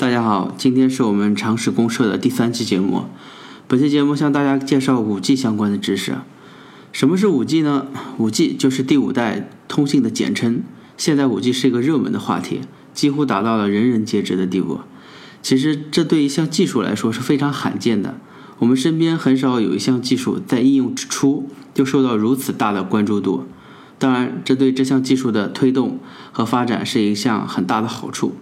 大家好，今天是我们常识公社的第三期节目。本期节目向大家介绍五 G 相关的知识。什么是五 G 呢？五 G 就是第五代通信的简称。现在五 G 是一个热门的话题，几乎达到了人人皆知的地步。其实这对一项技术来说是非常罕见的。我们身边很少有一项技术在应用之初就受到如此大的关注度。当然，这对这项技术的推动和发展是一项很大的好处。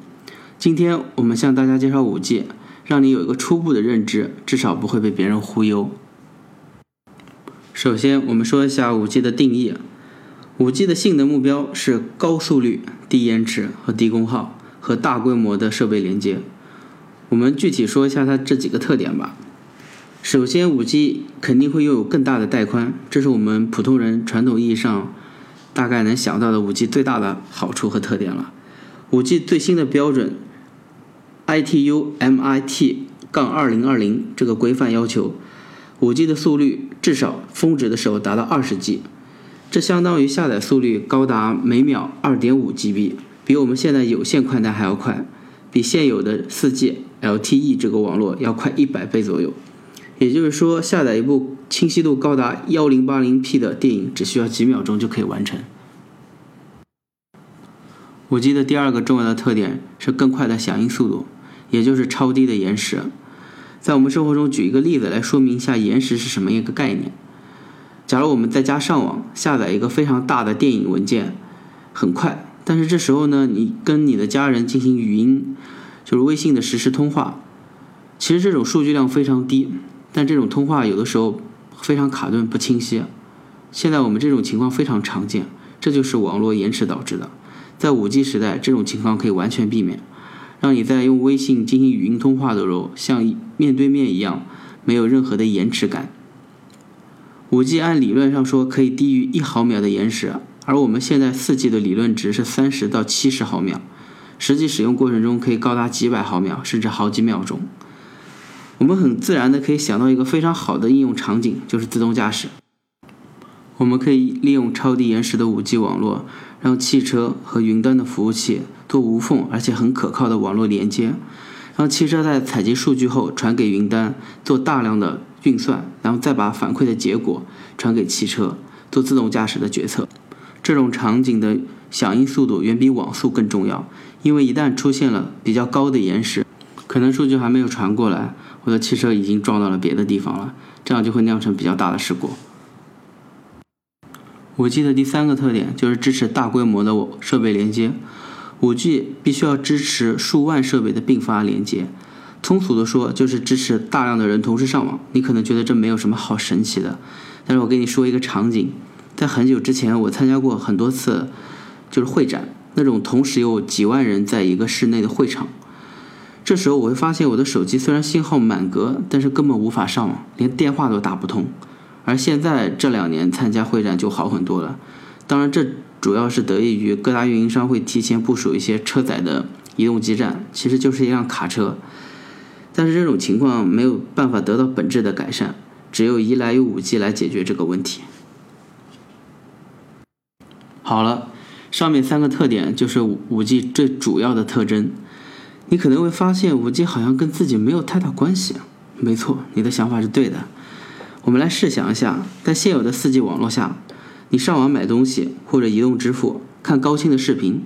今天我们向大家介绍五 G，让你有一个初步的认知，至少不会被别人忽悠。首先，我们说一下五 G 的定义。五 G 的性能目标是高速率、低延迟和低功耗，和大规模的设备连接。我们具体说一下它这几个特点吧。首先，五 G 肯定会拥有更大的带宽，这是我们普通人传统意义上大概能想到的五 G 最大的好处和特点了。五 G 最新的标准。ITU MIT 杠二零二零这个规范要求，五 G 的速率至少峰值的时候达到二十 G，这相当于下载速率高达每秒二点五 GB，比我们现在有线宽带还要快，比现有的四 G LTE 这个网络要快一百倍左右。也就是说，下载一部清晰度高达幺零八零 P 的电影只需要几秒钟就可以完成。五 G 的第二个重要的特点是更快的响应速度。也就是超低的延时，在我们生活中举一个例子来说明一下延时是什么一个概念。假如我们在家上网下载一个非常大的电影文件，很快，但是这时候呢，你跟你的家人进行语音，就是微信的实时通话，其实这种数据量非常低，但这种通话有的时候非常卡顿不清晰。现在我们这种情况非常常见，这就是网络延迟导致的。在 5G 时代，这种情况可以完全避免。让你在用微信进行语音通话的时候，像面对面一样，没有任何的延迟感。五 G 按理论上说可以低于一毫秒的延时，而我们现在四 G 的理论值是三十到七十毫秒，实际使用过程中可以高达几百毫秒，甚至好几秒钟。我们很自然的可以想到一个非常好的应用场景，就是自动驾驶。我们可以利用超低延时的五 G 网络，让汽车和云端的服务器。做无缝而且很可靠的网络连接，让汽车在采集数据后传给云端做大量的运算，然后再把反馈的结果传给汽车做自动驾驶的决策。这种场景的响应速度远比网速更重要，因为一旦出现了比较高的延时，可能数据还没有传过来，我的汽车已经撞到了别的地方了，这样就会酿成比较大的事故。五 G 的第三个特点就是支持大规模的设备连接。五 G 必须要支持数万设备的并发连接，通俗的说就是支持大量的人同时上网。你可能觉得这没有什么好神奇的，但是我跟你说一个场景，在很久之前我参加过很多次，就是会展那种同时有几万人在一个室内的会场，这时候我会发现我的手机虽然信号满格，但是根本无法上网，连电话都打不通。而现在这两年参加会展就好很多了，当然这。主要是得益于各大运营商会提前部署一些车载的移动基站，其实就是一辆卡车。但是这种情况没有办法得到本质的改善，只有依赖于五 G 来解决这个问题。好了，上面三个特点就是五 G 最主要的特征。你可能会发现五 G 好像跟自己没有太大关系。没错，你的想法是对的。我们来试想一下，在现有的四 G 网络下。你上网买东西或者移动支付、看高清的视频、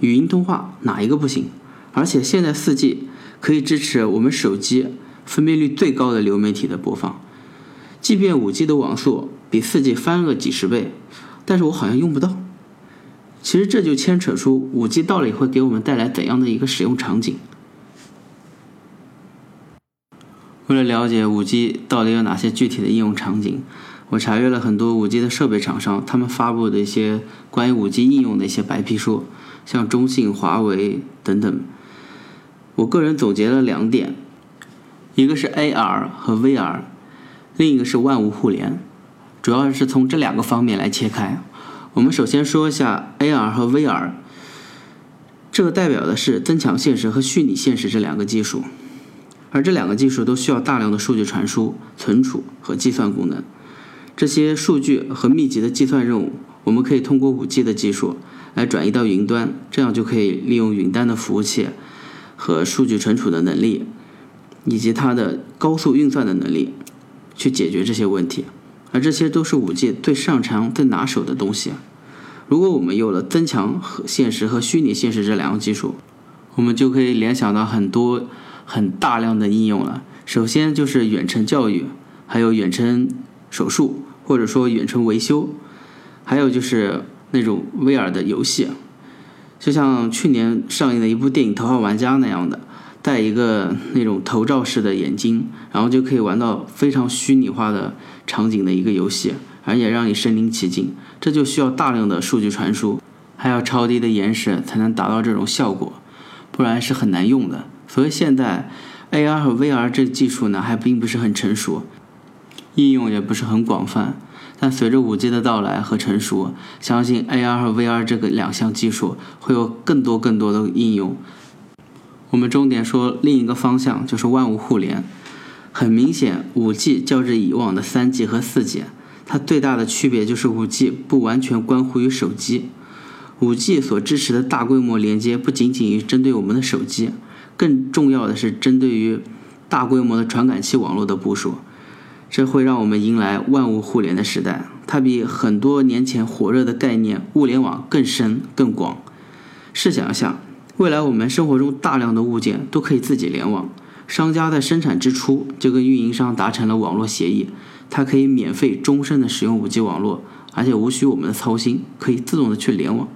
语音通话，哪一个不行？而且现在 4G 可以支持我们手机分辨率最高的流媒体的播放。即便 5G 的网速比 4G 翻个几十倍，但是我好像用不到。其实这就牵扯出 5G 到底会给我们带来怎样的一个使用场景。为了了解 5G 到底有哪些具体的应用场景。我查阅了很多五 G 的设备厂商，他们发布的一些关于五 G 应用的一些白皮书，像中信、华为等等。我个人总结了两点，一个是 AR 和 VR，另一个是万物互联，主要是从这两个方面来切开。我们首先说一下 AR 和 VR，这个代表的是增强现实和虚拟现实这两个技术，而这两个技术都需要大量的数据传输、存储和计算功能。这些数据和密集的计算任务，我们可以通过 5G 的技术来转移到云端，这样就可以利用云端的服务器和数据存储的能力，以及它的高速运算的能力，去解决这些问题。而这些都是五 G 最擅长、最拿手的东西。如果我们有了增强和现实和虚拟现实这两个技术，我们就可以联想到很多很大量的应用了。首先就是远程教育，还有远程手术，或者说远程维修，还有就是那种 VR 的游戏，就像去年上映的一部电影《头号玩家》那样的，戴一个那种头罩式的眼睛，然后就可以玩到非常虚拟化的场景的一个游戏，而且让你身临其境。这就需要大量的数据传输，还要超低的延时才能达到这种效果，不然是很难用的。所以现在 AR 和 VR 这技术呢还并不是很成熟，应用也不是很广泛。但随着 5G 的到来和成熟，相信 AR 和 VR 这个两项技术会有更多更多的应用。我们重点说另一个方向就是万物互联。很明显，5G 较之以往的 3G 和 4G。它最大的区别就是 5G 不完全关乎于手机，5G 所支持的大规模连接不仅仅于针对我们的手机，更重要的是针对于大规模的传感器网络的部署，这会让我们迎来万物互联的时代。它比很多年前火热的概念物联网更深更广。试想一下，未来我们生活中大量的物件都可以自己联网，商家在生产之初就跟运营商达成了网络协议。它可以免费终身的使用 5G 网络，而且无需我们的操心，可以自动的去联网。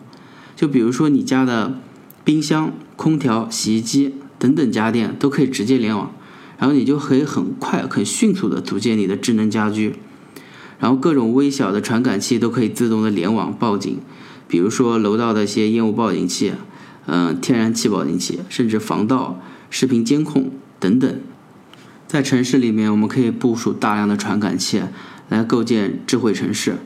就比如说你家的冰箱、空调、洗衣机等等家电都可以直接联网，然后你就可以很快、很迅速的组建你的智能家居。然后各种微小的传感器都可以自动的联网报警，比如说楼道的一些烟雾报警器、嗯天然气报警器，甚至防盗、视频监控等等。在城市里面，我们可以部署大量的传感器来构建智慧城市。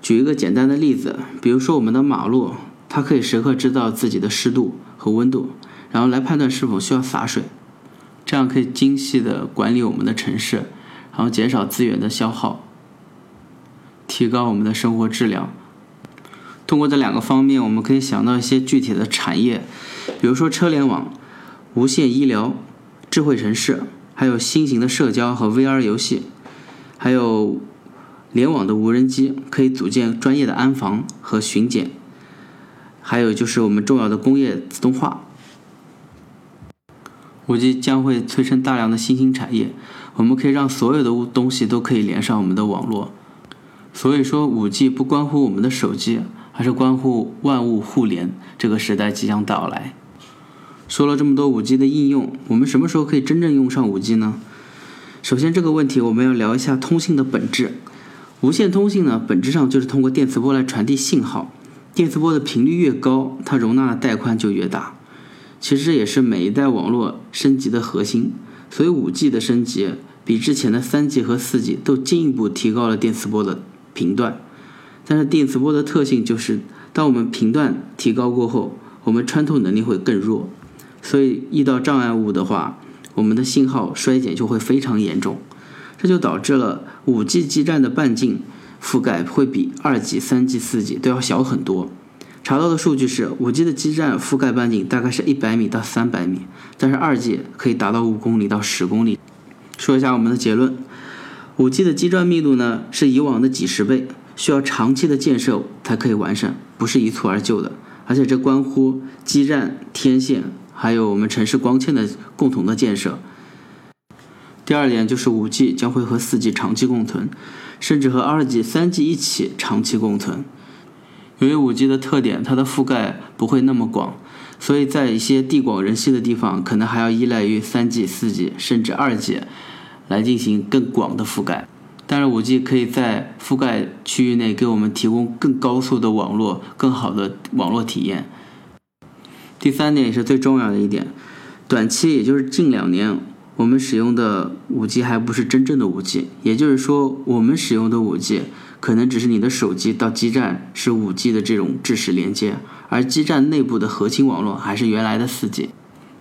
举一个简单的例子，比如说我们的马路，它可以时刻知道自己的湿度和温度，然后来判断是否需要洒水，这样可以精细的管理我们的城市，然后减少资源的消耗，提高我们的生活质量。通过这两个方面，我们可以想到一些具体的产业，比如说车联网、无线医疗、智慧城市。还有新型的社交和 VR 游戏，还有联网的无人机，可以组建专业的安防和巡检。还有就是我们重要的工业自动化。五 G 将会催生大量的新兴产业，我们可以让所有的东西都可以连上我们的网络。所以说，五 G 不关乎我们的手机，而是关乎万物互联。这个时代即将到来。说了这么多五 G 的应用，我们什么时候可以真正用上五 G 呢？首先，这个问题我们要聊一下通信的本质。无线通信呢，本质上就是通过电磁波来传递信号。电磁波的频率越高，它容纳的带宽就越大。其实也是每一代网络升级的核心。所以五 G 的升级比之前的三 G 和四 G 都进一步提高了电磁波的频段。但是电磁波的特性就是，当我们频段提高过后，我们穿透能力会更弱。所以遇到障碍物的话，我们的信号衰减就会非常严重，这就导致了 5G 基站的半径覆盖会比 2G、3G、4G 都要小很多。查到的数据是，5G 的基站覆盖半径大概是一百米到三百米，但是 2G 可以达到五公里到十公里。说一下我们的结论：5G 的基站密度呢是以往的几十倍，需要长期的建设才可以完善，不是一蹴而就的，而且这关乎基站、天线。还有我们城市光纤的共同的建设。第二点就是五 G 将会和四 G 长期共存，甚至和二 G、三 G 一起长期共存。由于五 G 的特点，它的覆盖不会那么广，所以在一些地广人稀的地方，可能还要依赖于三 G、四 G 甚至二 G 来进行更广的覆盖。但是五 G 可以在覆盖区域内给我们提供更高速的网络、更好的网络体验。第三点也是最重要的一点，短期也就是近两年，我们使用的五 G 还不是真正的五 G，也就是说，我们使用的五 G 可能只是你的手机到基站是五 G 的这种制式连接，而基站内部的核心网络还是原来的四 G，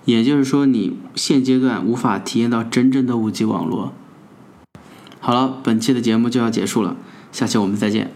也就是说，你现阶段无法体验到真正的五 G 网络。好了，本期的节目就要结束了，下期我们再见。